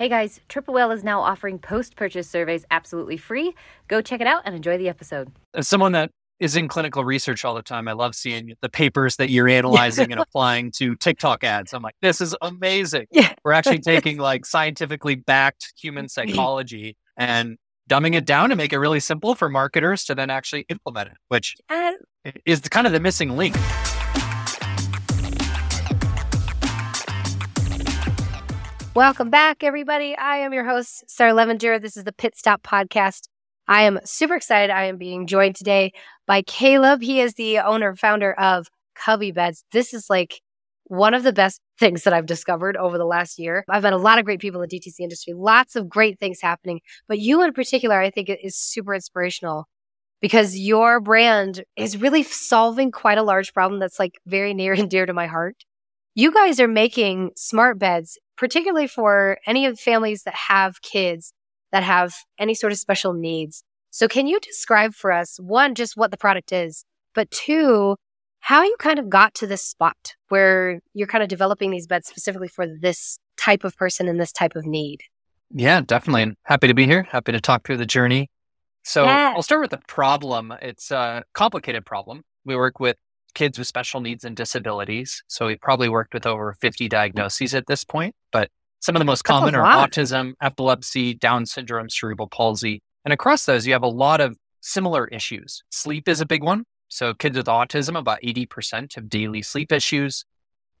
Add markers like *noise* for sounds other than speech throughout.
Hey guys, Triple Whale is now offering post purchase surveys absolutely free. Go check it out and enjoy the episode. As someone that is in clinical research all the time, I love seeing the papers that you're analyzing and *laughs* applying to TikTok ads. I'm like, this is amazing. Yeah. *laughs* We're actually taking like scientifically backed human psychology and dumbing it down to make it really simple for marketers to then actually implement it, which Uh, is kind of the missing link. Welcome back, everybody. I am your host, Sarah Levinger. This is the Pit Stop Podcast. I am super excited. I am being joined today by Caleb. He is the owner, founder of Cubby Beds. This is like one of the best things that I've discovered over the last year. I've met a lot of great people in the DTC industry, lots of great things happening, but you in particular, I think is super inspirational because your brand is really solving quite a large problem that's like very near and dear to my heart. You guys are making smart beds, particularly for any of the families that have kids that have any sort of special needs. So can you describe for us one, just what the product is, but two, how you kind of got to this spot where you're kind of developing these beds specifically for this type of person and this type of need? Yeah, definitely. And happy to be here. Happy to talk through the journey. So Yeah. I'll start with the problem. It's a complicated problem. We work with kids with special needs and disabilities. So we probably worked with over 50 diagnoses at this point, but some of the most common are autism, epilepsy, Down syndrome, cerebral palsy. And across those, you have a lot of similar issues. Sleep is a big one. So kids with autism, about 80% have daily sleep issues.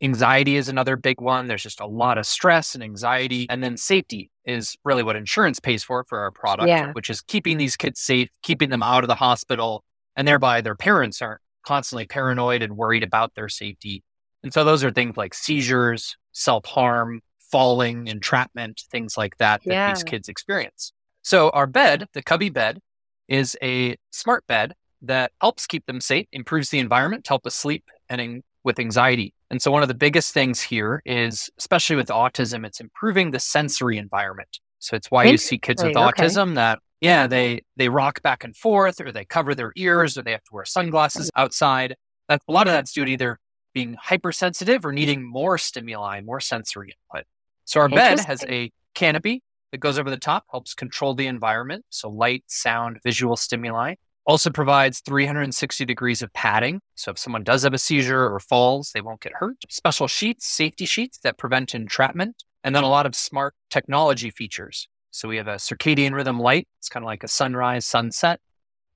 Anxiety is another big one. There's just a lot of stress and anxiety. And then safety is really what insurance pays for for our product, Yeah. which is keeping these kids safe, keeping them out of the hospital, and thereby their parents aren't constantly paranoid and worried about their safety. And so those are things like seizures, self harm, falling, entrapment, things like that that these kids experience. So our bed, the Cubby bed, is a smart bed that helps keep them safe, improves the environment, to help us sleep and in, with anxiety. And so one of the biggest things here is, especially with autism, it's improving the sensory environment. So it's why you see kids with okay. autism that, yeah, they they rock back and forth, or they cover their ears, or they have to wear sunglasses outside. A lot of that's due to either being hypersensitive or needing more stimuli, more sensory input. So our bed has a canopy that goes over the top, helps control the environment. So light, sound, visual stimuli. Also provides 360 degrees of padding. So if someone does have a seizure or falls, they won't get hurt. Special sheets, safety sheets that prevent entrapment. And then a lot of smart technology features. So we have a circadian rhythm light. It's kind of like a sunrise, sunset.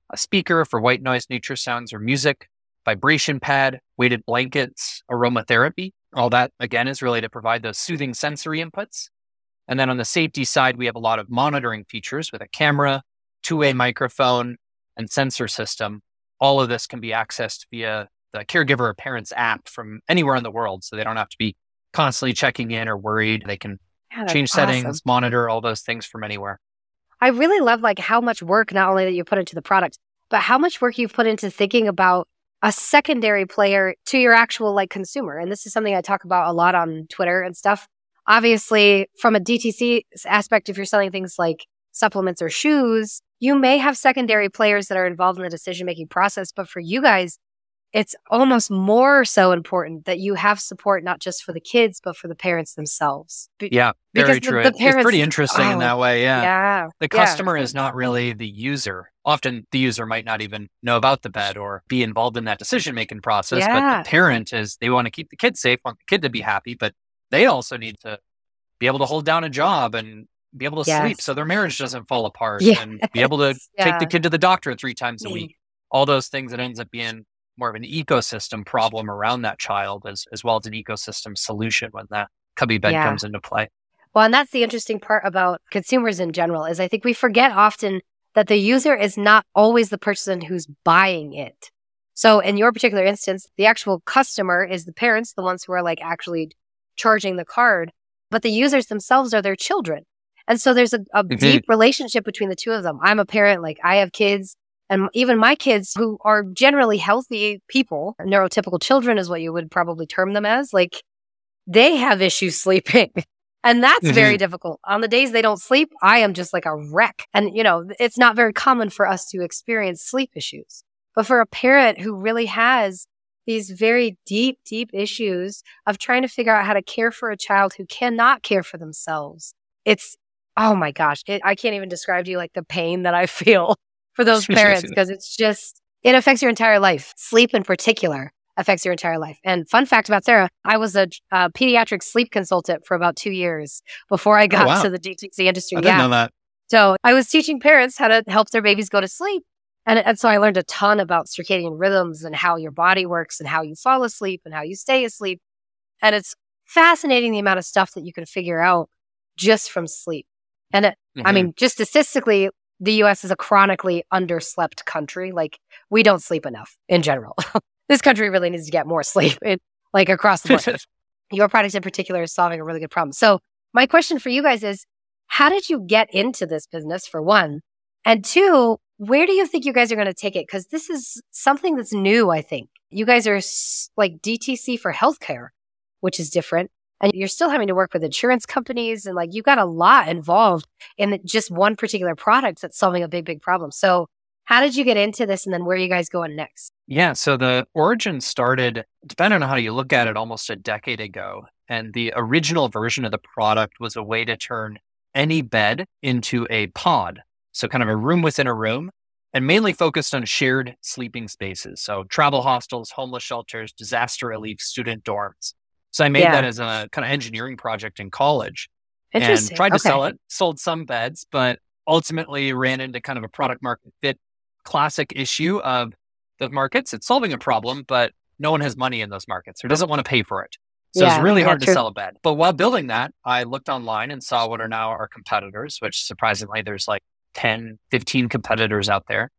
A speaker for white noise, nature sounds, or music. Vibration pad, weighted blankets, aromatherapy. All that, again, is really to provide those soothing sensory inputs. And then on the safety side, we have a lot of monitoring features with a camera, two way microphone, and sensor system. All of this can be accessed via the caregiver or parent's app from anywhere in the world. So they don't have to be constantly checking in or worried. They can Yeah, change awesome. settings, monitor all those things from anywhere. I really love like how much work not only that you put into the product, but how much work you've put into thinking about a secondary player to your actual like consumer. And this is something I talk about a lot on Twitter and stuff. Obviously, from a DTC aspect, if you're selling things like supplements or shoes, you may have secondary players that are involved in the decision making process. But for you guys, it's almost more so important that you have support not just for the kids, but for the parents themselves. Be- Yeah, Because very the- true. the It- it's pretty interesting in oh, that way. Yeah. yeah. The yeah. customer is not really the user. Often the user might not even know about the bed or be involved in that decision making process. But the parent is, they want to keep the kid safe, want the kid to be happy, but they also need to be able to hold down a job and be able to sleep so their marriage doesn't fall apart Yes. *laughs* and be able to take the kid to the doctor three times a week. All those things that ends up being more of an ecosystem problem around that child as, as well as an ecosystem solution when that cubby bed Yeah. comes into play. Well, and that's the interesting part about consumers in general is I think we forget often that the user is not always the person who's buying it. So in your particular instance, the actual customer is the parents, the ones who are like actually charging the card, but the users themselves are their children. And so there's a, a Mhm. deep relationship between the two of them. I'm a parent, like I have kids, and even my kids who are generally healthy people, neurotypical children is what you would probably term them as, like they have issues *laughs* sleeping. And that's mm-hmm. very difficult. On the days they don't sleep, I am just like a wreck. And, you know, it's not very common for us to experience sleep issues. But for a parent who really has these very deep, deep issues of trying to figure out how to care for a child who cannot care for themselves, it's, oh my gosh, it, I can't even describe to you like the pain that I *laughs* feel for those parents because it's just, it affects your entire life. Sleep in particular affects your entire life. And fun fact about Sarah, I was a, a pediatric sleep consultant for about two years before I oh, got oh, wow. to the DTC industry. I didn't yeah. know that. So I was teaching parents how to help their babies go to sleep. And, and so I learned a ton about circadian rhythms and how your body works and how you fall asleep and how you stay asleep. And it's fascinating the amount of stuff that you can figure out just from sleep. And it, mm-hmm. I mean, just statistically, the US is a chronically underslept country. Like we don't sleep enough in general. *laughs* this country really needs to get more sleep, it, like across the board. *laughs* Your product in particular is solving a really good problem. So my question for you guys is, how did you get into this business for one? And two, where do you think you guys are going to take it? Because this is something that's new, I think. You guys are like DTC for healthcare, which is different. And you're still having to work with insurance companies and like you've got a lot involved in just one particular product that's solving a big, big problem. So, how did you get into this and then where are you guys going next? Yeah. So, the origin started, depending on how you look at it, almost a decade ago. And the original version of the product was a way to turn any bed into a pod. So, kind of a room within a room, and mainly focused on shared sleeping spaces. So, travel hostels, homeless shelters, disaster relief, student dorms. So, I made yeah. that as a kind of engineering project in college and tried to okay. sell it, sold some beds, but ultimately ran into kind of a product market fit classic issue of the markets. It's solving a problem, but no one has money in those markets or doesn't want to pay for it. So yeah, it's really hard true. to sell a bed. But while building that, I looked online and saw what are now our competitors, which surprisingly, there's like 10, 15 competitors out there.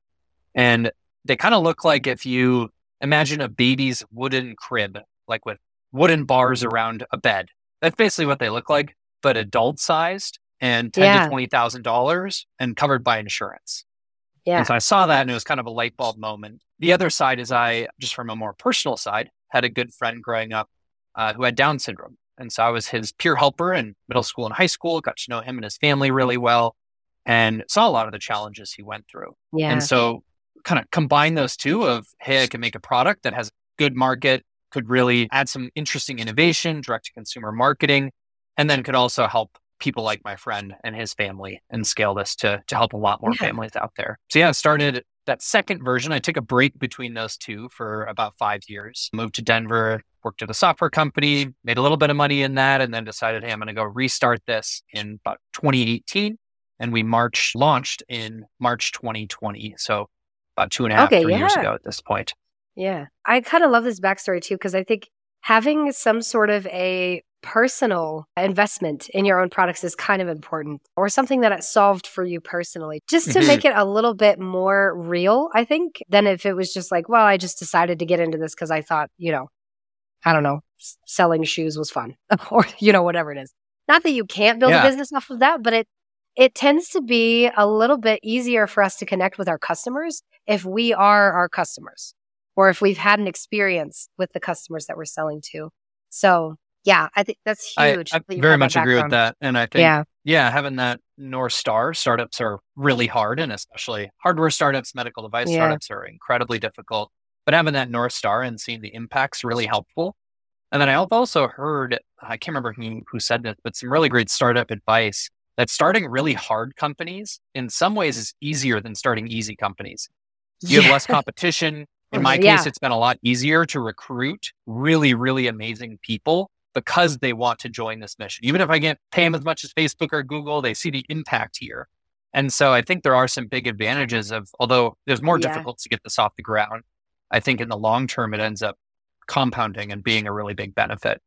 And they kind of look like if you imagine a baby's wooden crib, like with wooden bars around a bed. That's basically what they look like, but adult sized and ten yeah. to twenty thousand dollars and covered by insurance. Yeah. And so I saw that and it was kind of a light bulb moment. The other side is I, just from a more personal side, had a good friend growing up uh, who had Down syndrome. And so I was his peer helper in middle school and high school, got to know him and his family really well, and saw a lot of the challenges he went through. Yeah. And so kind of combine those two of, hey, I can make a product that has good market, could really add some interesting innovation, direct to consumer marketing, and then could also help people like my friend and his family and scale this to to help a lot more yeah. families out there. So yeah, I started that second version. I took a break between those two for about five years. Moved to Denver, worked at a software company, made a little bit of money in that, and then decided, hey, I'm going to go restart this in about 2018. And we March launched in March 2020. So about two and a half, okay, three yeah. years ago at this point. Yeah. I kind of love this backstory too, because I think having some sort of a personal investment in your own products is kind of important or something that it solved for you personally just to mm-hmm. make it a little bit more real i think than if it was just like well i just decided to get into this because i thought you know i don't know selling shoes was fun *laughs* or you know whatever it is not that you can't build yeah. a business off of that but it it tends to be a little bit easier for us to connect with our customers if we are our customers or if we've had an experience with the customers that we're selling to so yeah, I think that's huge. I, I very much agree with that. And I think, yeah. yeah, having that North Star startups are really hard. And especially hardware startups, medical device yeah. startups are incredibly difficult. But having that North Star and seeing the impacts really helpful. And then I've also heard, I can't remember who, who said this, but some really great startup advice that starting really hard companies in some ways is easier than starting easy companies. You yeah. have less *laughs* competition. In my case, it's been a lot easier to recruit really, really amazing people because they want to join this mission. Even if I can't pay them as much as Facebook or Google, they see the impact here. And so I think there are some big advantages of, although there's more yeah. difficult to get this off the ground, I think in the long term, it ends up compounding and being a really big benefit.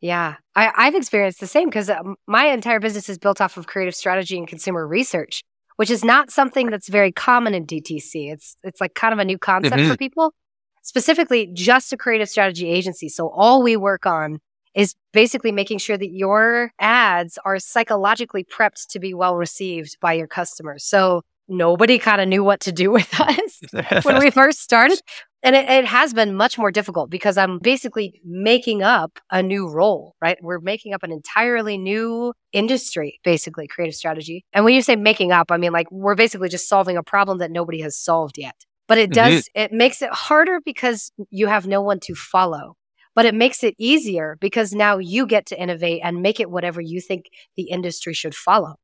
Yeah, I, have experienced the same because um, my entire business is built off of creative strategy and consumer research, which is not something that's very common in DTC. It's it's like kind of a new concept mm-hmm. for people. Specifically, just a creative strategy agency. So all we work on is basically making sure that your ads are psychologically prepped to be well received by your customers. So nobody kind of knew what to do *laughs* with us when we *laughs* first started. And it, it, has been much more difficult because I'm basically making up a new role, right? We're making up an entirely new industry, basically, creative strategy. And when you say making up, I mean like we're basically just solving a problem that nobody has solved yet. But it does, mm-hmm. it makes it harder because you have no one to follow but it makes it easier because now you get to innovate and make it whatever you think the industry should follow.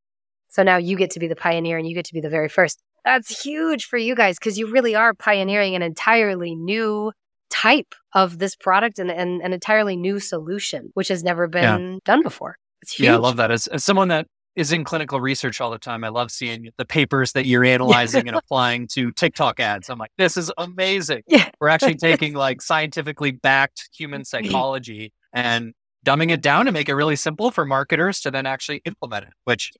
So now you get to be the pioneer and you get to be the very first. That's huge for you guys because you really are pioneering an entirely new type of this product and, and an entirely new solution, which has never been yeah. done before. It's huge. Yeah, I love that. As, as someone that is in clinical research all the time. I love seeing the papers that you're *laughs* analyzing and applying to TikTok ads. I'm like, this is amazing. *laughs* Yeah. We're actually taking like scientifically backed human *laughs* psychology and dumbing it down to make it really simple for marketers to then actually implement it, which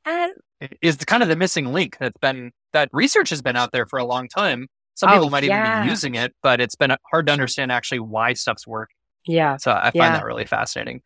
is kind of the missing link that's been that research has been out there for a long time. Some oh, people might yeah. even be using it, but it's been uh, hard to understand actually why stuff's work. Yeah. So I find yeah. that really fascinating.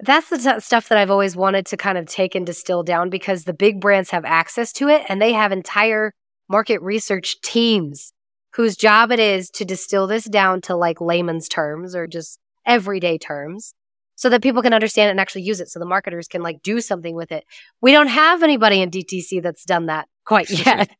That's the t- stuff that I've always wanted to kind of take and distill down because the big brands have access to it and they have entire market research teams whose job it is to distill this down to like layman's terms or just everyday terms so that people can understand it and actually use it so the marketers can like do something with it. We don't have anybody in DTC that's done that quite *laughs* yet.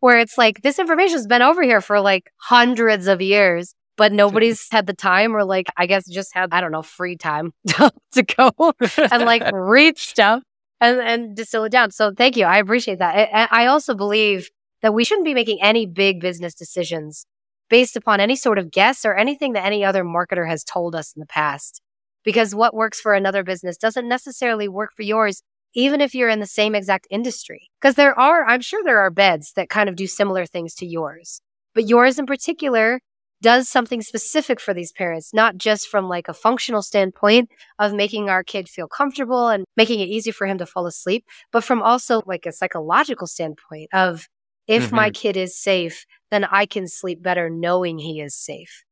Where it's like this information's been over here for like hundreds of years but nobody's had the time or like I guess just had I don't know free time *laughs* to go and like *laughs* read stuff and and distill it down. So thank you, I appreciate that. I, I also believe that we shouldn't be making any big business decisions based upon any sort of guess or anything that any other marketer has told us in the past. Because what works for another business doesn't necessarily work for yours, even if you're in the same exact industry. Because there are, I'm sure there are beds that kind of do similar things to yours. But yours in particular does something specific for these parents, not just from like a functional standpoint of making our kid feel comfortable and making it easy for him to fall asleep, but from also like a psychological standpoint of if mm-hmm. my kid is safe, then I can sleep better knowing he is safe.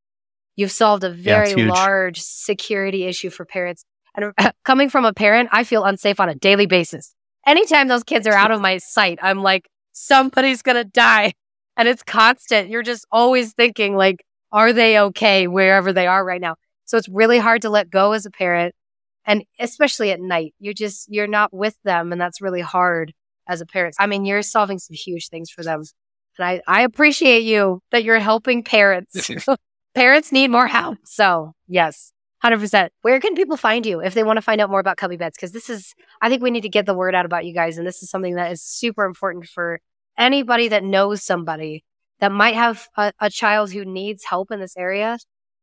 You've solved a very yeah, large security issue for parents. And *laughs* coming from a parent, I feel unsafe on a daily basis. Anytime those kids are out of my sight, I'm like, somebody's going to die. And it's constant. You're just always thinking, like, are they okay wherever they are right now? So it's really hard to let go as a parent. And especially at night, you're just, you're not with them. And that's really hard as a parent. I mean, you're solving some huge things for them. And I, I appreciate you that you're helping parents. *laughs* parents need more help. So yes, 100%. Where can people find you if they want to find out more about Cubby Beds? Because this is, I think we need to get the word out about you guys. And this is something that is super important for anybody that knows somebody that might have a, a child who needs help in this area,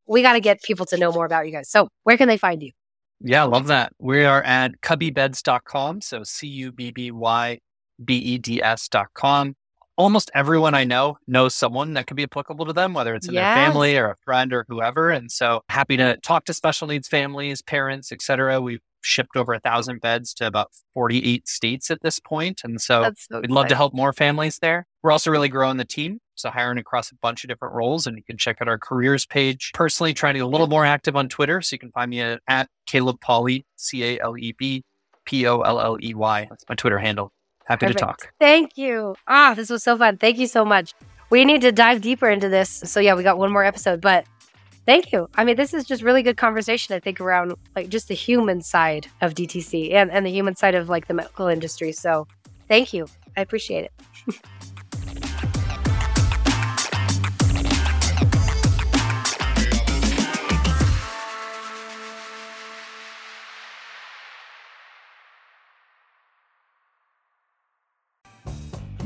we got to get people to know more about you guys. So, where can they find you? Yeah, love that. We are at cubbybeds.com. So, C U B B Y B E D S.com. Almost everyone I know knows someone that could be applicable to them, whether it's in yes. their family or a friend or whoever. And so happy to talk to special needs families, parents, etc. We've shipped over a thousand beds to about 48 states at this point. And so, so we'd love to help more families there. We're also really growing the team. So hiring across a bunch of different roles and you can check out our careers page. Personally, trying to get a little more active on Twitter. So you can find me at, at Caleb Polley, C-A-L-E-B P-O-L-L-E-Y. That's my Twitter handle. Happy Perfect. to talk. Thank you. Ah, this was so fun. Thank you so much. We need to dive deeper into this. So yeah, we got one more episode, but thank you. I mean, this is just really good conversation, I think, around like just the human side of DTC and, and the human side of like the medical industry. So thank you. I appreciate it. *laughs*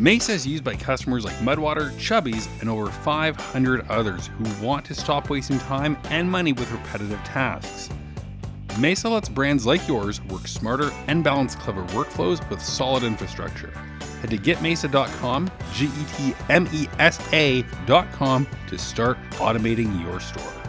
Mesa is used by customers like Mudwater, Chubbies, and over 500 others who want to stop wasting time and money with repetitive tasks. Mesa lets brands like yours work smarter and balance clever workflows with solid infrastructure. Head to getmesa.com, G E T M E S A.com to start automating your store.